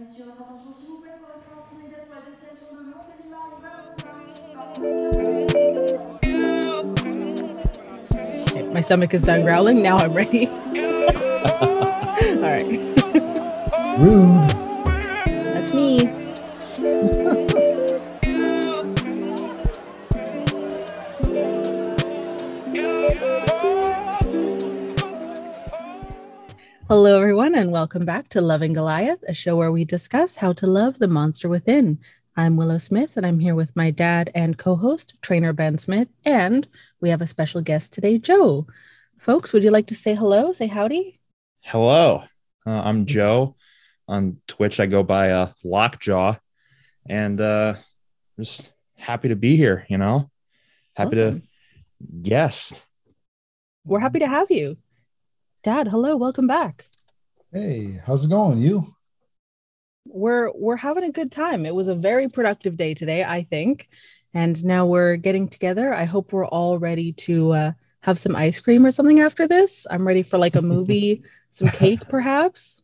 messieurs, votre attention s'il vous plaît, correspondance immédiate pour la destination de Montélimar. My stomach is done growling. Now I'm ready. All right. Rude. Hello, everyone, and welcome back to Loving Goliath, a show where we discuss how to love the monster within. I'm Willow Smith, and I'm here with my dad and co host, trainer Ben Smith, and we have a special guest today, Joe. Folks, would you like to say hello? Say howdy? Hello, uh, I'm Joe. On Twitch, I go by uh, Lockjaw, and uh, just happy to be here. You know, happy Welcome. to guest. We're happy to have you. Dad, hello, welcome back. Hey, how's it going? You? We're we're having a good time. It was a very productive day today, I think. And now we're getting together. I hope we're all ready to uh, have some ice cream or something after this. I'm ready for like a movie, some cake perhaps.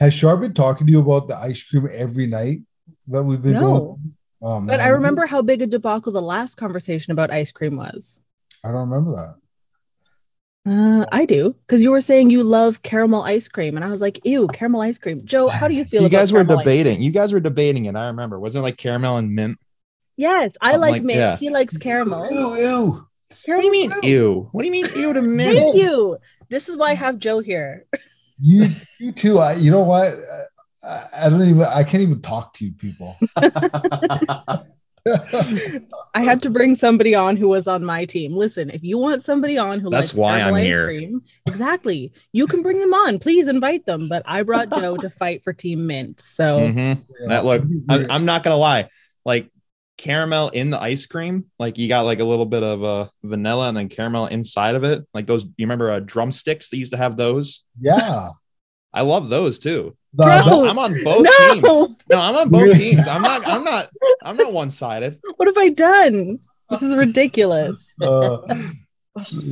Has Char been talking to you about the ice cream every night that we've been No. going? Oh, But I remember how big a debacle the last conversation about ice cream was. I don't remember that. Uh, I do, because you were saying you love caramel ice cream, and I was like, "Ew, caramel ice cream." Joe, how do you feel? You about guys were caramel ice cream? debating. You guys were debating and I remember. Wasn't it like caramel and mint? Yes, I Something like, like- mint. yeah. He likes caramel. Ew, ew. What do you mean, fruit. ew? What do you mean, ew to mint? Thank you. This is why I have Joe here. You, you too. I, you know what? I, I don't even. I can't even talk to you people. I had to bring somebody on who was on my team. Listen, if you want somebody on who That's likes why caramel I'm ice here. cream, exactly, you can bring them on. Please invite them. But I brought Joe to fight for Team Mint. So Mhm. That look. I'm, I'm not gonna lie. Like caramel in the ice cream, like you got like a little bit of uh, vanilla and then caramel inside of it. Like those. You remember uh, drumsticks? They used to have those. yeah. I love those too. The- Bro. the- I'm on both No! teams. No, I'm on both teams. I'm not. I'm not. I'm not one sided. what have I done? This is ridiculous. uh,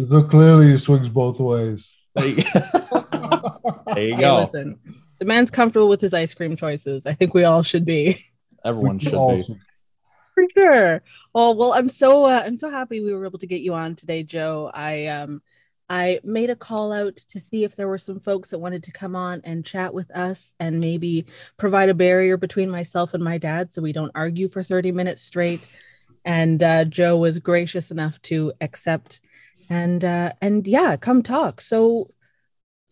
so clearly, he swings both ways. There you, there you Hey, go. listen, the man's comfortable with his ice cream choices. I think we all should be. Everyone should be. For sure. Oh well, I'm so uh, I'm so happy we were able to get you on today, Joe. I um I made a call out to see if there were some folks that wanted to come on and chat with us and maybe provide a barrier between myself and my dad so we don't argue for 30 minutes straight. And uh, Joe was gracious enough to accept and uh and yeah, come talk. So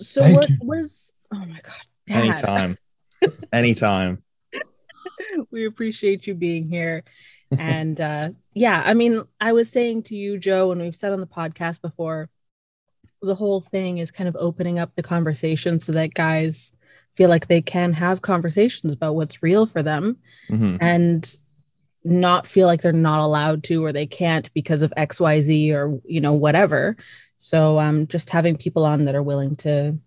so Thank what you. was oh my god, dad. Anytime. Anytime. we appreciate you being here. and uh, yeah, I mean, I was saying to you, Joe, and we've said on the podcast before, the whole thing is kind of opening up the conversation so that guys feel like they can have conversations about what's real for them Mhm. and not feel like they're not allowed to or they can't because of XYZ or you know whatever. So um just having people on that are willing to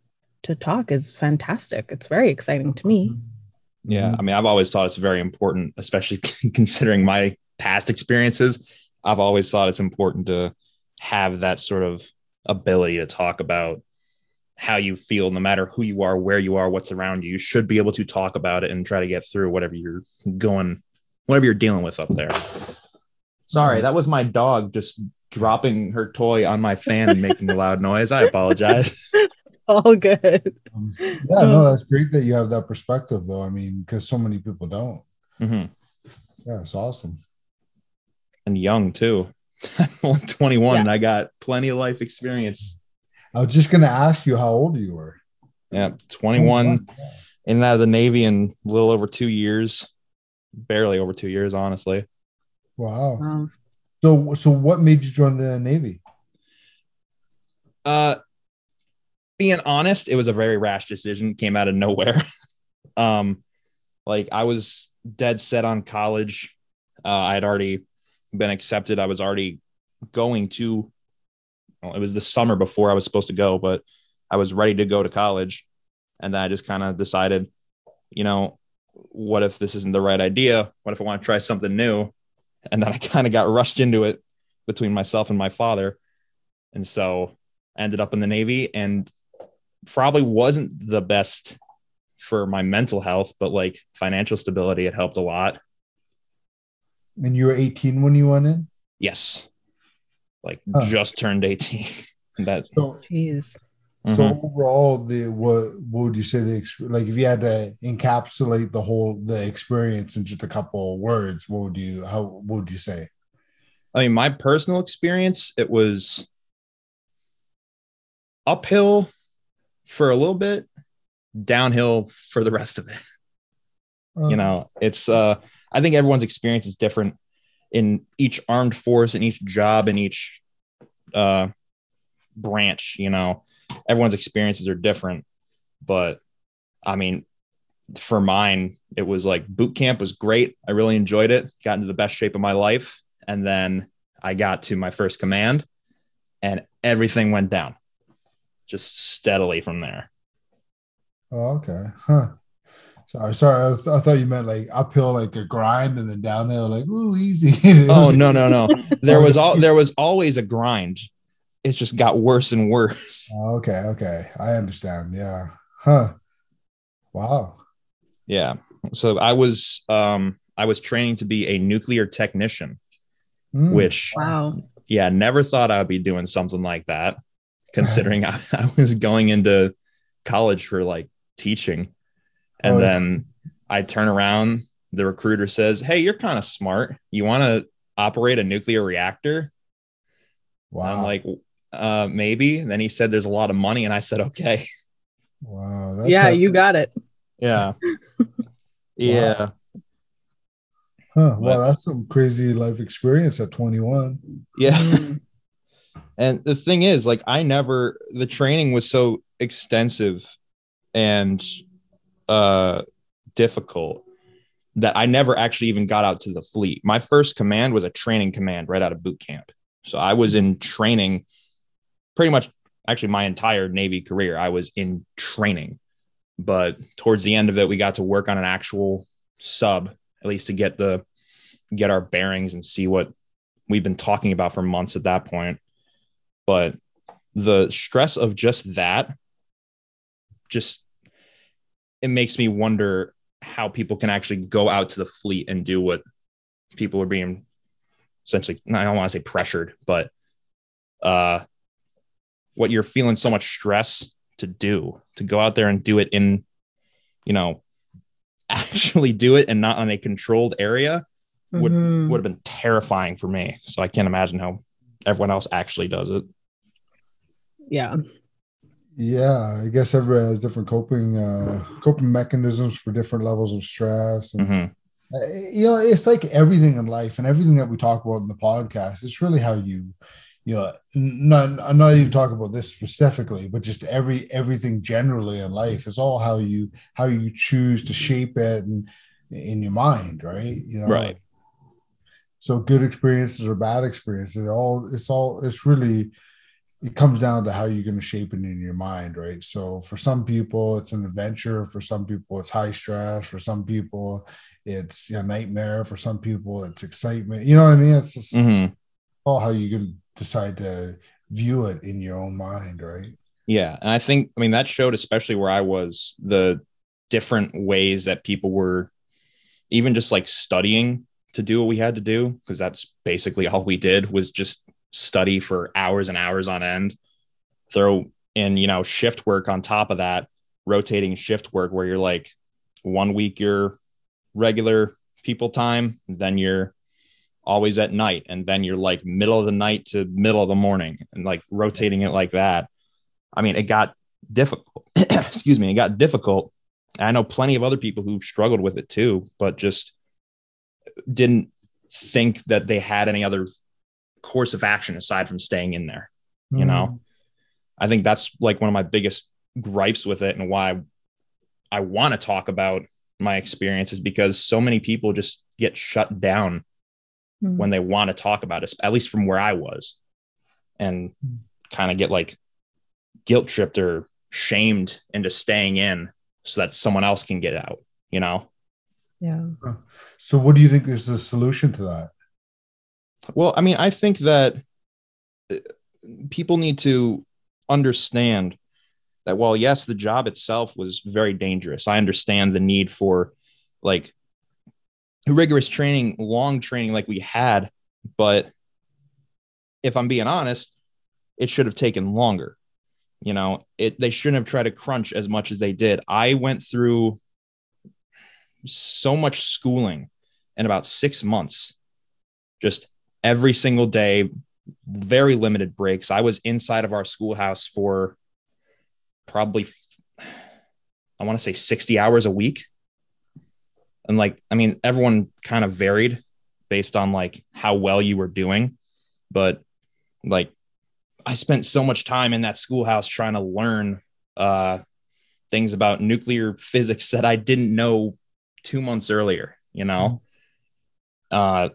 to talk is fantastic. It's very exciting to me. Yeah. Mhm. I mean, I've always thought it's very important, especially considering my past experiences. I've always thought it's important to have that sort of ability to talk about how you feel, no matter who you are, where you are, what's around you. You should be able to talk about it and try to get through whatever you're going, whatever you're dealing with up there. Sorry, that was my dog just dropping her toy on my fan and making a loud noise. I apologize. All good. Um, yeah, no, that's great that you have that perspective, though. I mean, because so many people don't. Mhm. Yeah, it's awesome. And young too. I'm only 21 Yeah. and I got plenty of life experience. I was just gonna ask you how old you were. Yeah, 21 in and out of the Navy in a little over two years, barely over two years, honestly. Wow. Um, So, so what made you join the Navy? Uh, being honest, it was a very rash decision. Came out of nowhere. um, like I was dead set on college. Uh, I had already been accepted. I was already going to. Well, it was the summer before I was supposed to go, but I was ready to go to college, and then I just kind of decided, you know, what if this isn't the right idea? What if I want to try something new? And then I kind of got rushed into it between myself and my father, and so I ended up in the Navy and probably wasn't the best for my mental health, but like financial stability, it helped a lot. And you were 18 when you went in? Yes. Like Huh. just turned 18. that So, Jeez. so Mhm. overall, the what what would you say the exp- like if you had to encapsulate the whole the experience in just a couple of words, what would you how what would you say? I mean, my personal experience, it was uphill for a little bit, downhill for the rest of it. Uh, You know, it's uh I think everyone's experience is different in each armed force, in each job, in each uh branch, you know. Everyone's experiences are different. But I mean, for mine, it was like boot camp was great. I really enjoyed it, got into the best shape of my life. And then I got to my first command and everything went down just steadily from there. Oh, okay. Huh. Sorry, sorry. I, th- I thought you meant like uphill, like a grind, and then downhill, like ooh, easy. Oh was- no, no, no. There was all there was always a grind. It just got worse and worse. Okay, okay. I understand. Yeah. Huh. Wow. Yeah. So I was um I was training to be a nuclear technician, Hmm. which Wow. yeah, never thought I'd be doing something like that, considering I, I was going into college for like teaching. And Oh, then I turn around, the recruiter says, Hey, you're kind of smart. You want to operate a nuclear reactor? Wow. And I'm like, uh, maybe. And then he said there's a lot of money. And I said, okay. wow. That's yeah, a- you got it. Yeah. yeah. Huh. But- Well, that's some crazy life experience at 21. Yeah. Mm. And the thing is, like, I never, the training was so extensive and uh, difficult that I never actually even got out to the fleet. My first command was a training command right out of boot camp. So I was in training pretty much actually my entire Navy career. I was in training. But towards the end of it, we got to work on an actual sub, at least to get the get our bearings and see what we've been talking about for months at that point. But the stress of just that just it makes me wonder how people can actually go out to the fleet and do what people are being essentially I don't want to say pressured, but uh what you're feeling so much stress to do to go out there and do it in you know actually do it and not on a controlled area would Mhm. would have been terrifying for me so i can't imagine how everyone else actually does it Yeah. Yeah, I guess everybody has different coping uh coping mechanisms for different levels of stress. And Mhm. uh, you know, it's like everything in life and everything that we talk about in the podcast. It's really how you, you know, not I'm not even talking about this specifically, but just every everything generally in life. It's all how you how you choose to shape it and in your mind, right? You know, Right. So good experiences or bad experiences, it all it's all it's really it comes down to how you're going to shape it in your mind, right? So for some people, it's an adventure. For some people, it's high stress. For some people, it's a nightmare. For some people, it's excitement. You know what I mean? It's just Mhm. all how you can decide to view it in your own mind, right? Yeah. And I think, I mean, that showed, especially where I was, the different ways that people were even just like studying to do what we had to do, because that's basically all we did was just study for hours and hours on end. Throw in, you know, shift work on top of that, rotating shift work where you're like one week you're regular people time, then you're always at night, and then you're like middle of the night to middle of the morning and like rotating it like that. I mean, it got difficult. Excuse me, it got difficult. I know plenty of other people who struggled with it too, but just didn't think that they had any other course of action aside from staying in there. You know? I think that's like one of my biggest gripes with it and why I want to talk about my experiences because so many people just get shut down Mhm. when they want to talk about it, at least from where I was, and kind of get like guilt tripped or shamed into staying in so that someone else can get out, you know? Yeah. So, what do you think is the solution to that? Well, I mean, I think that uh, people need to understand that while yes, the job itself was very dangerous, I understand the need for like rigorous training, long training like we had, but if I'm being honest, it should have taken longer. You know, it they shouldn't have tried to crunch as much as they did. I went through so much schooling in about six months, just every single day, very limited breaks. I was inside of our schoolhouse for probably, I want to say 60 hours a week. And like, I mean, everyone kind of varied based on like how well you were doing. But like, I spent so much time in that schoolhouse trying to learn uh, things about nuclear physics that I didn't know two months earlier, you know? Uh,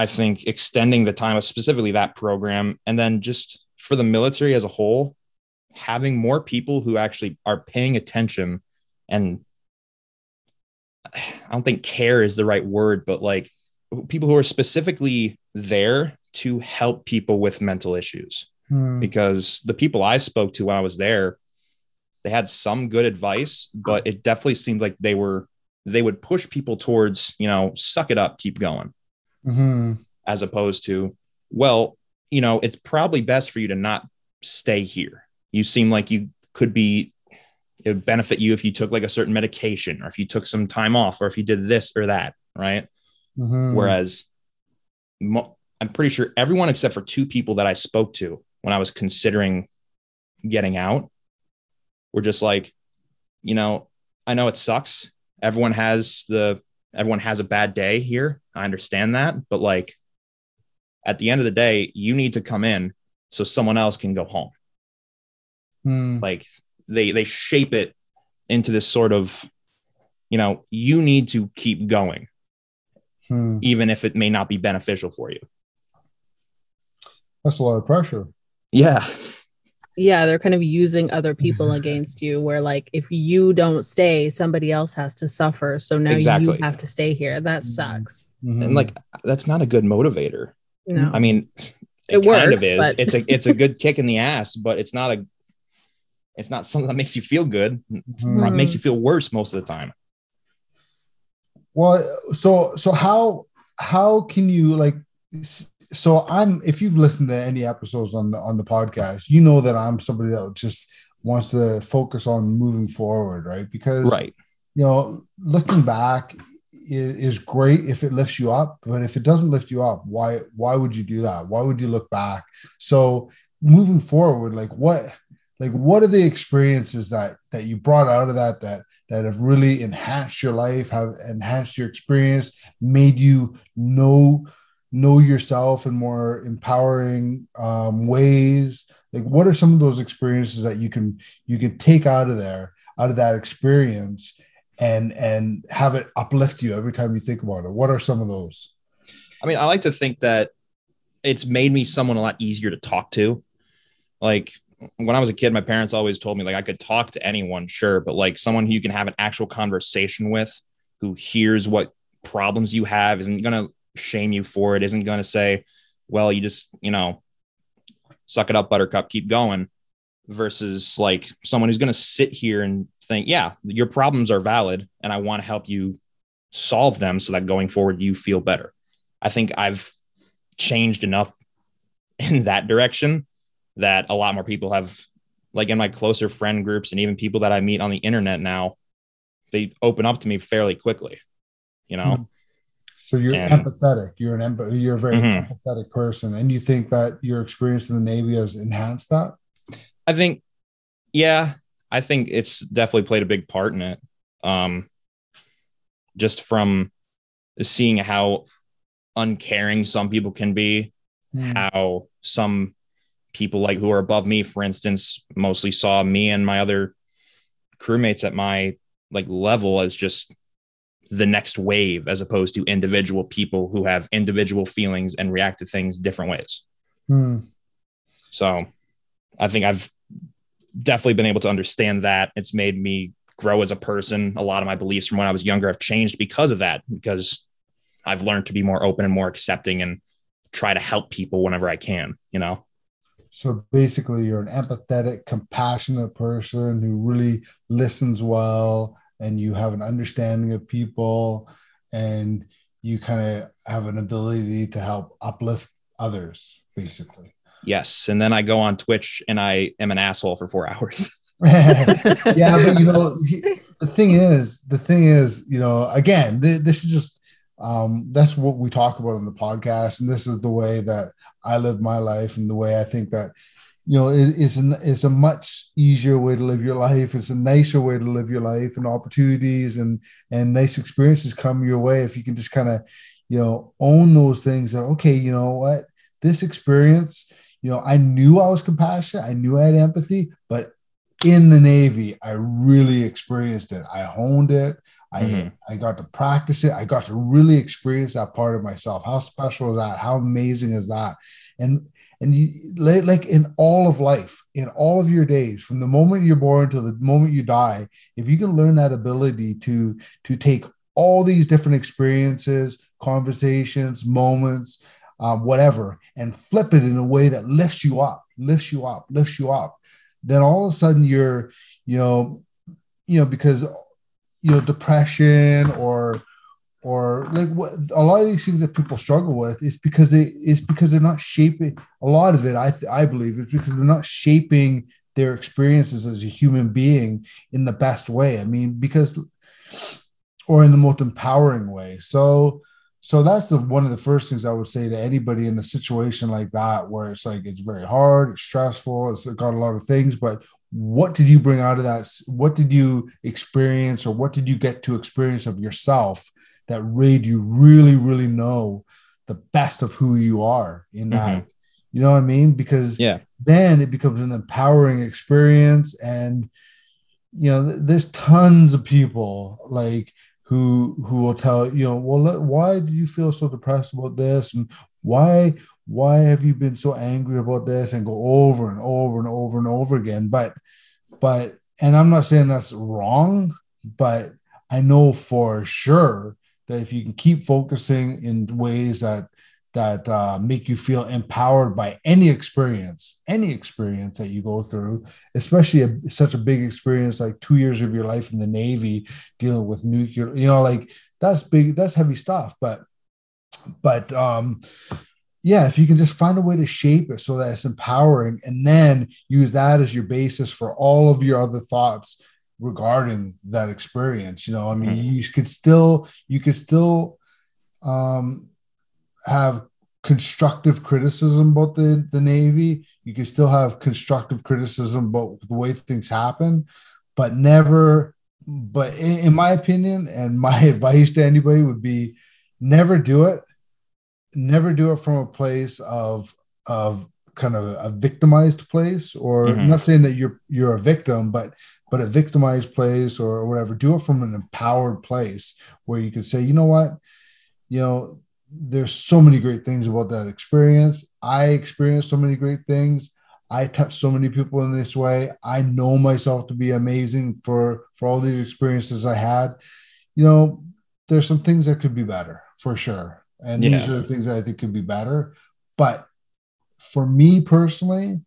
I think extending the time of specifically that program and then just for the military as a whole, having more people who actually are paying attention and I don't think care is the right word, but like people who are specifically there to help people with mental issues. Hmm. Because the people I spoke to when I was there, they had some good advice, but it definitely seemed like they were they would push people towards, you know, suck it up, keep going, Mhm. as opposed to, well, you know, it's probably best for you to not stay here. You seem like you could be, it would benefit you if you took like a certain medication or if you took some time off or if you did this or that, right? Mhm. Whereas mo- I'm pretty sure everyone except for two people that I spoke to when I was considering getting out were just like, you know, I know it sucks. Everyone has the everyone has a bad day here. I understand that, but like at the end of the day, you need to come in so someone else can go home. Hmm. Like they they shape it into this sort of you know, you need to keep going Hmm. even if it may not be beneficial for you. That's a lot of pressure. Yeah. Yeah, they're kind of using other people against you where like if you don't stay, somebody else has to suffer. So now Exactly. you have to stay here. That Mhm. sucks. Mhm. And like that's not a good motivator. You know? I mean, It it, kind works, of is. but- It's a it's a good kick in the ass, but it's not a it's not something that makes you feel good. It Mhm. makes you feel worse most of the time. Well, so so how how can you like s- so I'm if you've listened to any episodes on the on the podcast, you know that I'm somebody that just wants to focus on moving forward, right? Because Right. you know, looking back is, is great if it lifts you up, but if it doesn't lift you up, why why would you do that? Why would you look back? So moving forward, like what like what are the experiences that that you brought out of that that that have really enhanced your life, have enhanced your experience, made you know know yourself in more empowering um, ways? Like what are some of those experiences that you can you can take out of there, out of that experience and and have it uplift you every time you think about it? What are some of those? I mean, I like to think that it's made me someone a lot easier to talk to. Like when I was a kid, my parents always told me like I could talk to anyone, sure, but like someone who you can have an actual conversation with, who hears what problems you have, isn't gonna shame you for it, isn't gonna say, well, you just, you know, suck it up, buttercup, keep going, versus like someone who's gonna sit here and think, yeah, your problems are valid and I want to help you solve them so that going forward you feel better. I think I've changed enough in that direction that a lot more people have like in my closer friend groups and even people that I meet on the internet now, they open up to me fairly quickly, you know? Mhm. So you're And- empathetic. You're an empath. You're a very Mhm. empathetic person, and you think that your experience in the Navy has enhanced that. I think, yeah, I think it's definitely played a big part in it. Um, just from seeing how uncaring some people can be, Hmm. how some people like who are above me, for instance, mostly saw me and my other crewmates at my like level as just the next wave, as opposed to individual people who have individual feelings and react to things different ways. Hmm. So I think I've definitely been able to understand that. It's made me grow as a person. A lot of my beliefs from when I was younger have changed because of that, because I've learned to be more open and more accepting and try to help people whenever I can, you know? So basically, you're an empathetic, compassionate person who really listens well, and you have an understanding of people, and you kind of have an ability to help uplift others, basically. Yes. And then I go on Twitch and I am an asshole for four hours. yeah, but you know, the thing is, the thing is, you know, again, th- this is just um, that's what we talk about on the podcast, and this is the way that I live my life, and the way I think that you know it, it's an it's a much easier way to live your life. It's a nicer way to live your life, and opportunities and and nice experiences come your way if you can just kind of you know own those things. That okay, you know what, this experience, you know, I knew I was compassionate, I knew I had empathy, but in the Navy, I really experienced it. I honed it. I mm-hmm. I got to practice it. I got to really experience that part of myself. How special is that? How amazing is that? And and you like in all of life, in all of your days, from the moment you're born to the moment you die, if you can learn that ability to to take all these different experiences, conversations, moments, um, whatever, and flip it in a way that lifts you up, lifts you up, lifts you up then all of a sudden you're, you know, you know, because you know, depression or or like what a lot of these things that people struggle with is because they is because they're not shaping a lot of it. I I believe it's because they're not shaping their experiences as a human being in the best way. I mean, because or in the most empowering way. So so that's the one of the first things I would say to anybody in a situation like that, where it's like it's very hard, it's stressful, it's got a lot of things. But what did you bring out of that? What did you experience, or what did you get to experience of yourself that made you really, really know the best of who you are in that? Mm-hmm. You know what I mean? Because yeah, then it becomes an empowering experience, and you know, there's tons of people like who who will tell you know well why do you feel so depressed about this and why why have you been so angry about this and go over and over and over and over again but but and i'm not saying that's wrong but i know for sure that if you can keep focusing in ways that that uh, make you feel empowered by any experience, any experience that you go through, especially a, such a big experience like two years of your life in the Navy dealing with nuclear, you know, like that's big, that's heavy stuff. But, but, um, yeah, if you can just find a way to shape it so that it's empowering and then use that as your basis for all of your other thoughts regarding that experience, you know, I mean, mm-hmm. you could still, you could still, um, have constructive criticism about the, the Navy. You could still have constructive criticism about the way things happen, but never, but in, in my opinion, and my advice to anybody would be never do it. Never do it from a place of, of kind of a victimized place, or mm-hmm. I'm not saying that you're, you're a victim, but, but a victimized place or whatever, do it from an empowered place where you could say, you know what, you know, there's so many great things about that experience. I experienced so many great things. I touched so many people in this way. I know myself to be amazing for for all these experiences I had. You know, there's some things that could be better for sure. And yeah. these are the things that I think could be better. But for me personally,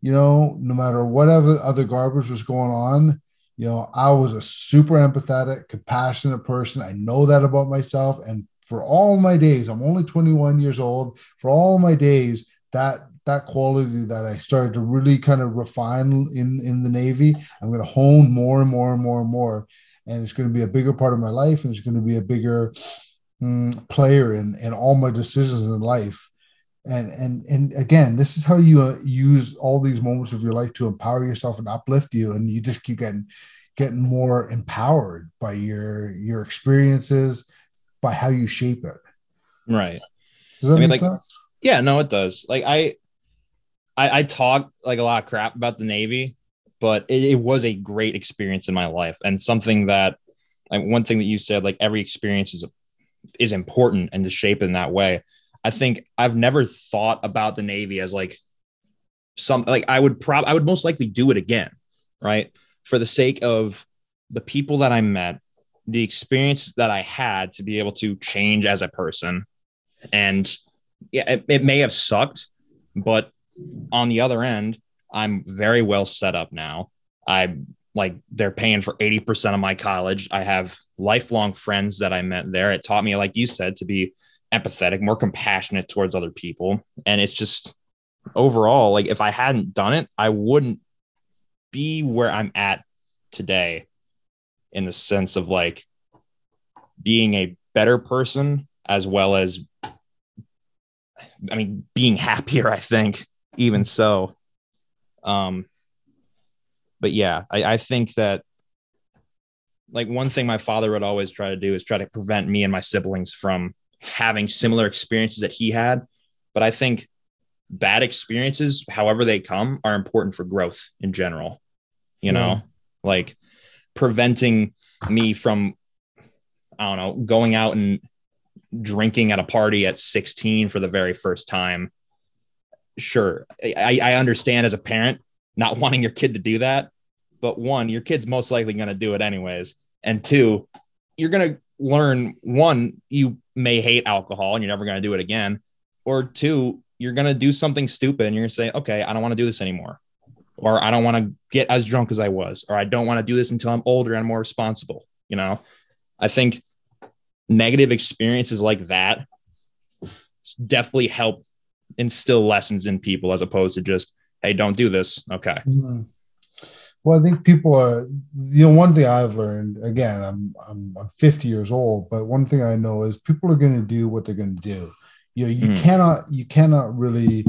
you know, no matter whatever other garbage was going on, you know, I was a super empathetic, compassionate person. I know that about myself. And for all my days, I'm only 21 years old. For all my days, that that quality that I started to really kind of refine in in the Navy, I'm going to hone more and more and more and more, and it's going to be a bigger part of my life, and it's going to be a bigger mm, player in in all my decisions in life. And and and again, this is how you uh, use all these moments of your life to empower yourself and uplift you, and you just keep getting getting more empowered by your your experiences by how you shape it. Right. Does that I mean, make like, sense? Yeah, no, it does. Like I, I, I talk like a lot of crap about the Navy, but it, it was a great experience in my life and something that, like one thing that you said, like every experience is is important and to shape in that way. I think I've never thought about the Navy as like some like I would probably I would most likely do it again, right? For the sake of the people that I met, the experience that I had to be able to change as a person. And yeah, it, it may have sucked, but on the other end, I'm very well set up now. I like they're paying for 80% of my college. I have lifelong friends that I met there. It taught me, like you said, to be empathetic, more compassionate towards other people. And it's just overall, like if I hadn't done it, I wouldn't be where I'm at today in the sense of like being a better person as well as I mean being happier, I think, even so. Um but yeah, I, I think that like one thing my father would always try to do is try to prevent me and my siblings from having similar experiences that he had. But I think bad experiences, however they come, are important for growth in general. You know, Yeah. like preventing me from, I don't know, going out and drinking at a party at 16 for the very first time. Sure, I, I understand as a parent not wanting your kid to do that. But one, your kid's most likely going to do it anyways. And two, you're going to learn one, you may hate alcohol and you're never going to do it again. Or two, you're going to do something stupid and you're going to say, okay, I don't want to do this anymore. Or I don't want to get as drunk as I was. Or I don't want to do this until I'm older and more responsible. You know, I think negative experiences like that definitely help instill lessons in people as opposed to just, hey, don't do this. Okay. Mhm. Well, I think people are, you know, one thing I've learned, again, I'm, I'm, I'm 50 years old, but one thing I know is people are going to do what they're going to do. You know, you Mhm. cannot, you cannot really,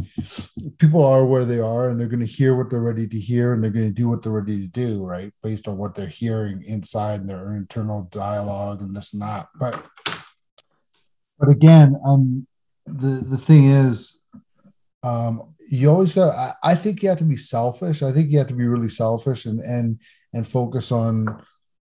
people are where they are and they're going to hear what they're ready to hear and they're going to do what they're ready to do, right? Based on what they're hearing inside and their internal dialogue and this and that. But, but again, um, the, the thing is, um, you always got I, I think you have to be selfish. I think you have to be really selfish and and and focus on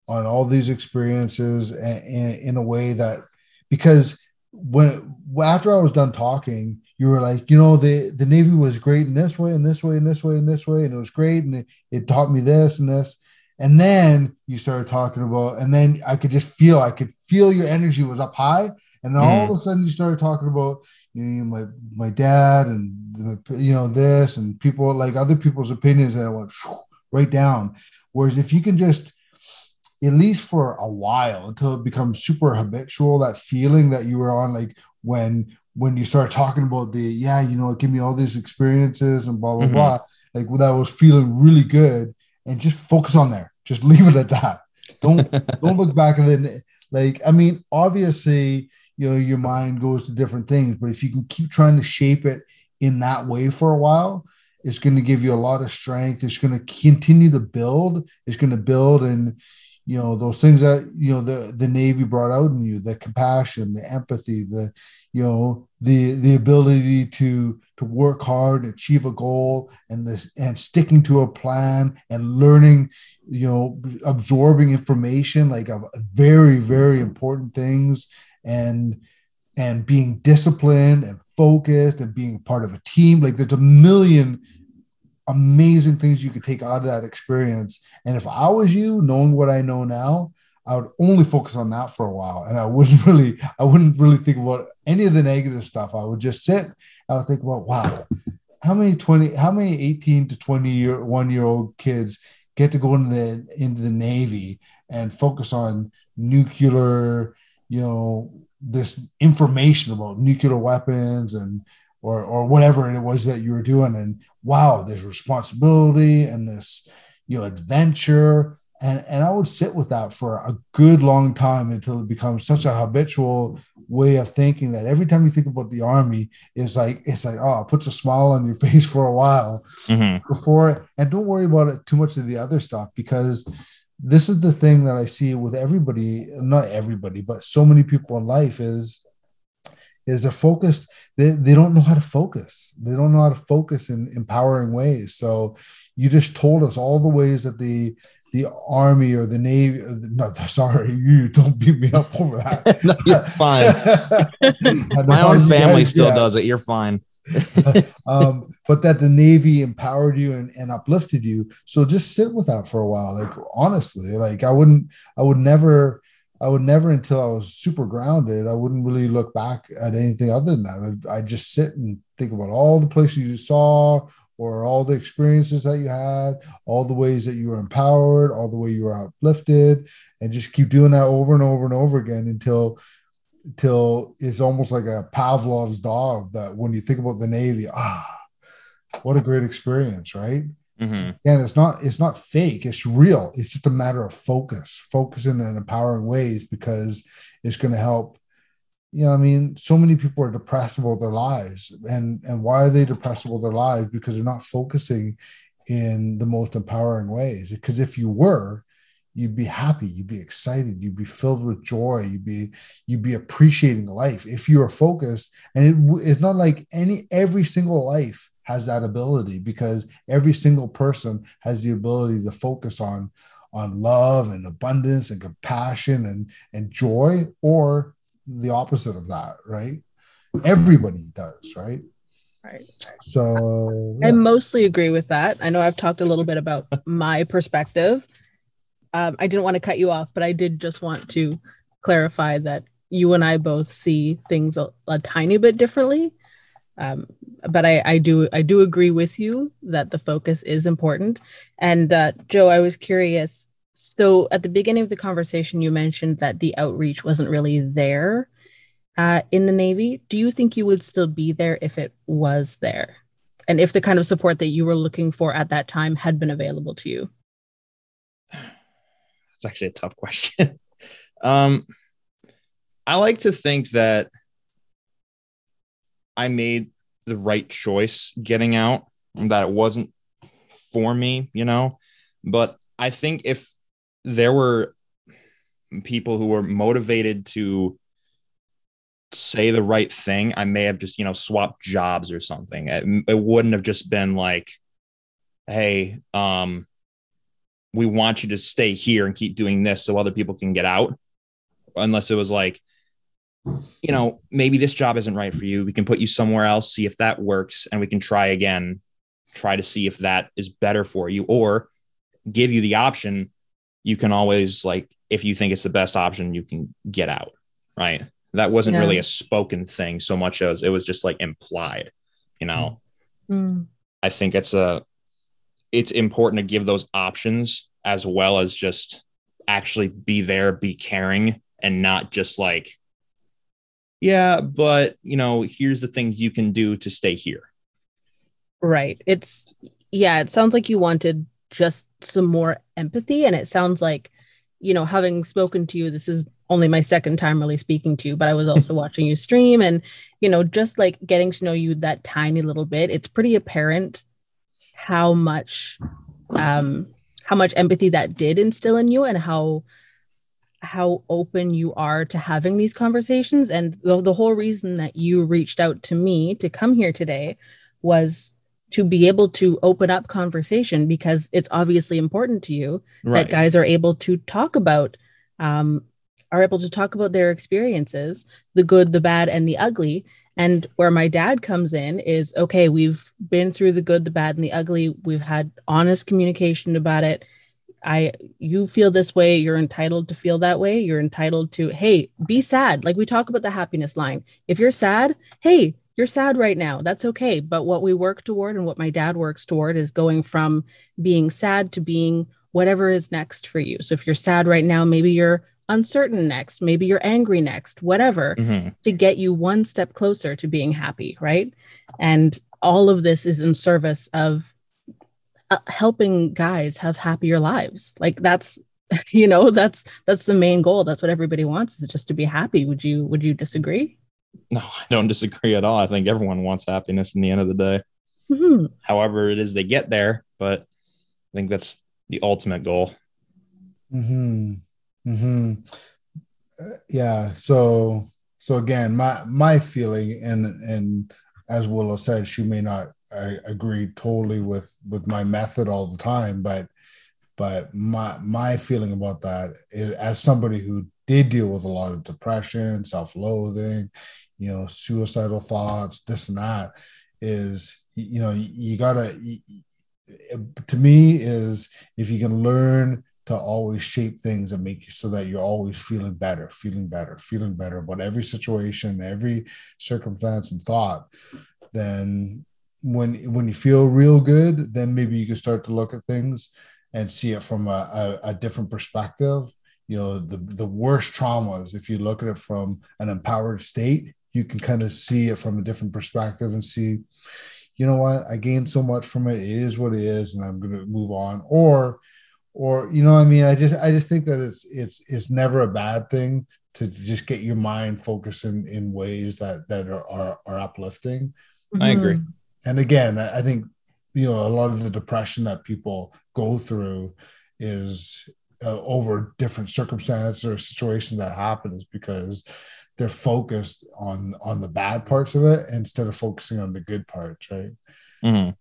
on all these experiences and, in a way that because when after i was done talking you were like you know the the navy was great in this way and this way and this way and this way and it was great and it, it taught me this and this. And then you started talking about and then i could just feel i could feel your energy was up high. And then all of a sudden you started talking about you know, my my dad and the, you know this and people like other people's opinions and I went right down. Whereas if you can just at least for a while until it becomes super habitual, that feeling that you were on, like when when you start talking about the yeah, you know, give me all these experiences and blah blah Mhm. blah, like that was feeling really good, and just focus on there. Just leave it at that. Don't don't look back and then like I mean, obviously, you know, your mind goes to different things, but if you can keep trying to shape it in that way for a while, it's going to give you a lot of strength. It's going to continue to build. It's going to build and you know those things that you know the the Navy brought out in you, the compassion, the empathy, the you know the the ability to to work hard, and achieve a goal, and this and sticking to a plan and learning, you know, absorbing information like a very very important things and and being disciplined and focused and being part of a team. Like there's a million amazing things you could take out of that experience. And if i was you knowing what i know now i would only focus on that for a while. And i wouldn't really i wouldn't really think about any of the negative stuff. I would just sit i would think about wow how many 20 how many 18 to 20 year one year old kids get to go into the into the navy and focus on nuclear you know this information about nuclear weapons and or or whatever it was that you were doing. And wow there's responsibility and this you know adventure. And and I would sit with that for a good long time until it becomes such a habitual way of thinking that every time you think about the army it's like it's like oh it puts a smile on your face for a while Mhm. before and don't worry about it too much of the other stuff because this is the thing that I see with everybody, not everybody, but so many people in life is is they're focused, they, they don't know how to focus. They don't know how to focus in empowering ways. So you just told us all the ways that the the army or the navy or the, no sorry you don't beat me up over that No, you're fine. My own family guys- still yeah does it. You're fine. um, but that the Navy empowered you and, and uplifted you. So just sit with that for a while. Like honestly, like I wouldn't, I would never, I would never until I was super grounded. I wouldn't really look back at anything other than that. I'd, I'd just sit and think about all the places you saw, or all the experiences that you had, all the ways that you were empowered, all the way you were uplifted, and just keep doing that over and over and over again until until it's almost like a Pavlov's dog that when you think about the Navy, ah, what a great experience, right? Mhm. And it's not it's not fake, it's real. It's just a matter of focus, focusing in empowering ways because it's going to help. You know, I mean, so many people are depressed about their lives. And and why are they depressed about their lives? Because they're not focusing in the most empowering ways. Because if you were, you'd be happy, you'd be excited, you'd be filled with joy, you'd be you'd be appreciating life if you are focused. And it, it's not like any every single life has that ability because every single person has the ability to focus on on love and abundance and compassion and and joy or the opposite of that right everybody does right Right. so I mostly agree with that. I know I've talked a little bit about my perspective. Um, I didn't want to cut you off, but I did just want to clarify that you and I both see things a, a tiny bit differently. Um, but I, I do I do agree with you that the focus is important. And uh, Joe, I was curious. So at the beginning of the conversation, you mentioned that the outreach wasn't really there uh, in the Navy. Do you think you would still be there if it was there? and if the kind of support that you were looking for at that time had been available to you It's actually a tough question. um, I like to think that I made the right choice getting out, and that it wasn't for me, you know. But I think if there were people who were motivated to say the right thing, I may have just, you know, swapped jobs or something. It, it wouldn't have just been like, hey, um, we want you to stay here and keep doing this so other people can get out. Unless it was like, you know, maybe this job isn't right for you. We can put you somewhere else, see if that works, and we can try again, try to see if that is better for you, or give you the option. You can always, like, if you think it's the best option, you can get out. Right. That wasn't Yeah. really a spoken thing so much as it was just like implied, you know. Hmm. I think it's a it's important to give those options as well as just actually be there, be caring, and not just like, yeah, but you know, here's the things you can do to stay here. right it's yeah it sounds like you wanted just some more empathy and it sounds like you know having spoken to you this is only my second time really speaking to you but i was also watching you stream and you know just like getting to know you that tiny little bit it's pretty apparent how much um how much empathy that did instill in you and how how open you are to having these conversations. And the, the whole reason that you reached out to me to come here today was to be able to open up conversation because it's obviously important to you that guys are able to talk about um, are able to talk about their experiences the good the bad and the ugly and where my dad comes in is okay we've been through the good the bad and the ugly. We've had honest communication about it. I you feel this way you're entitled to feel that way. You're entitled to hey be sad. Like we talk about the happiness line. If you're sad hey you're sad right now. That's okay. But what we work toward and what my dad works toward is going from being sad to being whatever is next for you. So if you're sad right now maybe you're uncertain next maybe you're angry next whatever Mhm. to get you one step closer to being happy, right? And all of this is in service of uh, helping guys have happier lives. Like that's you know, that's that's the main goal. That's what everybody wants is just to be happy. Would you would you disagree? No, I don't disagree at all. I think everyone wants happiness in the end of the day, Mhm. however it is they get there. But I think that's the ultimate goal. hmm hmm yeah. So so again, my my feeling and and as Willow said, she may not uh, agree totally with with my method all the time, but but my my feeling about that is as somebody who did deal with a lot of depression, self-loathing, you know, suicidal thoughts, this and that, is you know you, you gotta. to me, is if you can learn to always shape things and make you so that you're always feeling better, feeling better, feeling better about every situation, every circumstance and thought, then when when you feel real good, then maybe you can start to look at things and see it from a, a, a different perspective. You know, the the worst traumas, if you look at it from an empowered state, you can kind of see it from a different perspective and see, you know what, I gained so much from it. It is what it is, and I'm gonna move on. Or or you know i mean i just i just think that it's it's it's never a bad thing to just get your mind focused in in ways that that are are, are uplifting I agree. Mhm. and again i I think you know a lot of the depression that people go through is uh, over different circumstances or situations that happen is because they're focused on on the bad parts of it instead of focusing on the good parts right Mhm.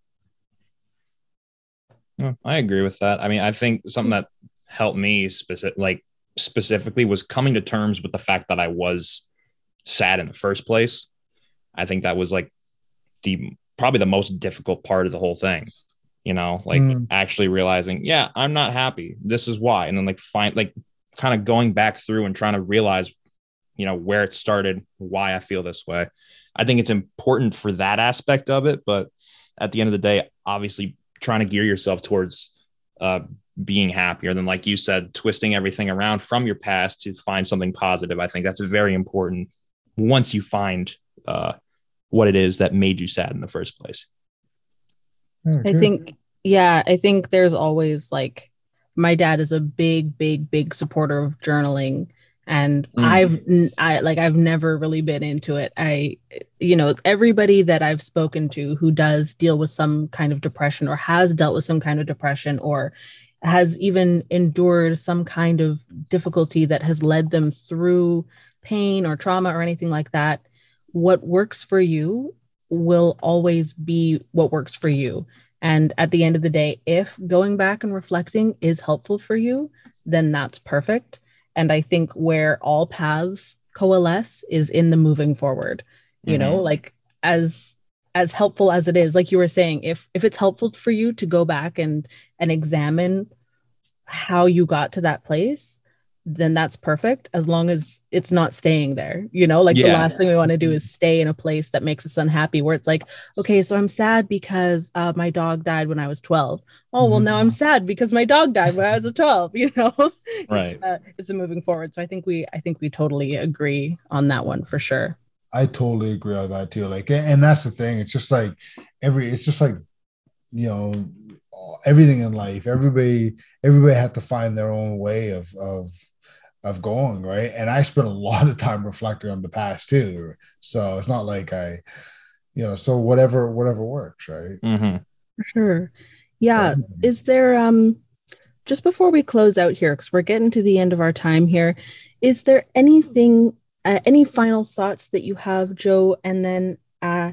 Yeah, I agree with that. I mean, I think something that helped me specific, like specifically, was coming to terms with the fact that I was sad in the first place. I think that was like the probably the most difficult part of the whole thing. You know, like Mm. actually realizing, yeah, I'm not happy. This is why, and then like find like kind of going back through and trying to realize, you know, where it started, why I feel this way. I think it's important for that aspect of it, but at the end of the day, obviously trying to gear yourself towards uh, being happier than, like you said, twisting everything around from your past to find something positive. I think that's very important once you find uh, what it is that made you sad in the first place. I think, yeah, I think there's always like my dad is a big, big, big supporter of journaling. And Mm. I've, I like, I've never really been into it. I, you know, everybody that I've spoken to who does deal with some kind of depression or has dealt with some kind of depression or has even endured some kind of difficulty that has led them through pain or trauma or anything like that, what works for you will always be what works for you. And at the end of the day, if going back and reflecting is helpful for you, then that's perfect. And I think where all paths coalesce is in the moving forward. You know, mm-hmm. like as as helpful as it is, like you were saying, if if it's helpful for you to go back and and examine how you got to that place, then that's perfect as long as it's not staying there. You know, like the last thing we want to do is stay in a place that makes us unhappy where it's like, okay, so I'm sad because uh, my dog died when I was 12. Oh, well, now I'm sad because my dog died when I was a 12, you know? Right. It's, uh, it's a moving forward. So I think we, I think we totally agree on that one for sure. I totally agree on that too. Like, and that's the thing. It's just like every. It's just like, you know, everything in life. Everybody, everybody had to find their own way of of of going right. And I spent a lot of time reflecting on the past too. So it's not like I, you know. So whatever, whatever works, right? Mhm. For sure. Yeah. Is there, um, just before we close out here, because we're getting to the end of our time here, is there anything, uh, any final thoughts that you have, Joe? And then uh,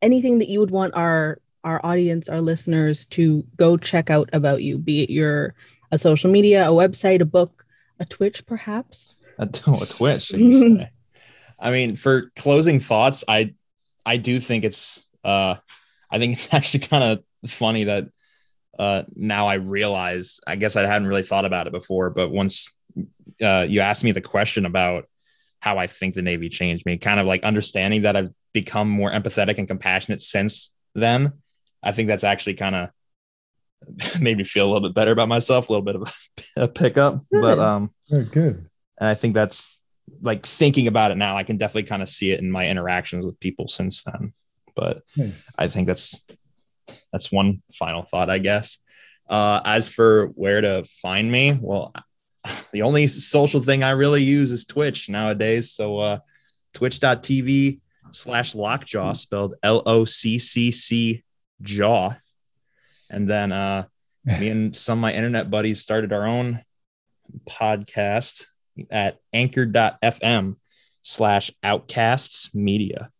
anything that you would want our our audience, our listeners to go check out about you, be it your a social media, a website, a book, a Twitch, perhaps? A, a twitch. I mean, for closing thoughts, I I do think it's uh I think it's actually kind of funny that uh now I realize I guess I hadn't really thought about it before, but once uh you asked me the question about how I think the Navy changed me, kind of like understanding that I've become more empathetic and compassionate since then. I think that's actually kind of made me feel a little bit better about myself, a little bit of a, pickup. But Good. um Yeah, good. and I think that's like thinking about it now, I can definitely kind of see it in my interactions with people since then. But Nice. I think that's that's one final thought, I guess. Uh, as for where to find me, well, the only social thing I really use is Twitch nowadays. So uh, twitch.tv slash lockjaw spelled L O C C C jaw. And then uh, me and some of my internet buddies started our own podcast at anchor.fm slash outcasts media.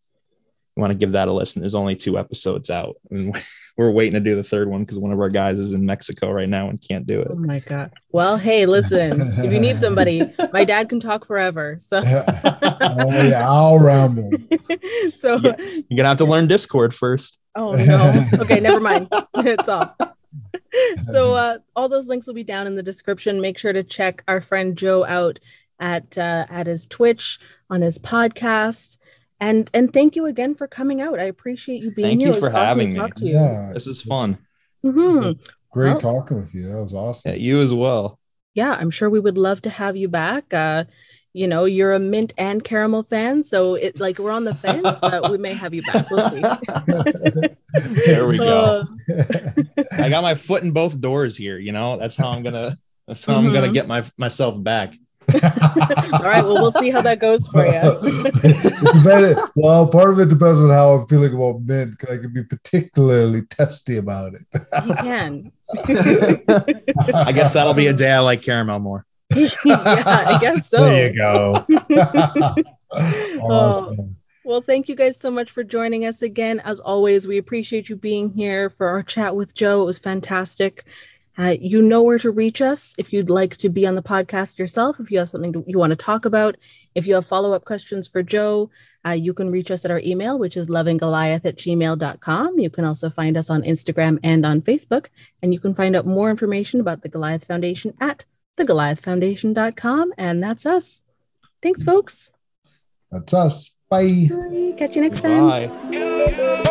You want to give that a listen. There's only two episodes out. And we're waiting to do the third one because one of our guys is in Mexico right now and can't do it. Oh my God. Well, hey, listen, if you need somebody, my dad can talk forever. So, oh yeah, I'll ramble. so Yeah. You're gonna have to learn Discord first. oh no. Okay, never mind. It's off. so uh, all those links will be down in the description. Make sure to check our friend Joe out at uh, at his Twitch on his podcast. And and thank you again for coming out. I appreciate you being Thank here. Thank you for awesome having to me. talk to you. Yeah, This is fun. Mhm. great Well- talking with you. That was awesome. Yeah, you as well. Yeah, I'm sure we would love to have you back. Uh, you know, you're a mint and caramel fan, so it like we're on the fence, but we may have you back. We'll see. There we go. Uh, I got my foot in both doors here. You know, that's how I'm gonna. That's how I'm gonna Mhm. get my myself back. All right, well, we'll see how that goes for you. Well, part of it depends on how I'm feeling about mint. 'cause I can be particularly testy about it. you can. I guess that'll be a day I like caramel more. yeah, I guess so. There you go. Oh, awesome. Well, thank you guys so much for joining us again. As always, we appreciate you being here for our chat with Joe. It was fantastic. Uh, you know where to reach us if you'd like to be on the podcast yourself, if you have something to, you want to talk about, if you have follow up questions for Joe, uh, you can reach us at our email, which is lovinggoliath at gmail.com. You can also find us on Instagram and on Facebook, and you can find out more information about the Goliath Foundation at thegoliathfoundation.com. And that's us. Thanks, folks. That's us. Bye. Bye. Catch you next time. Bye.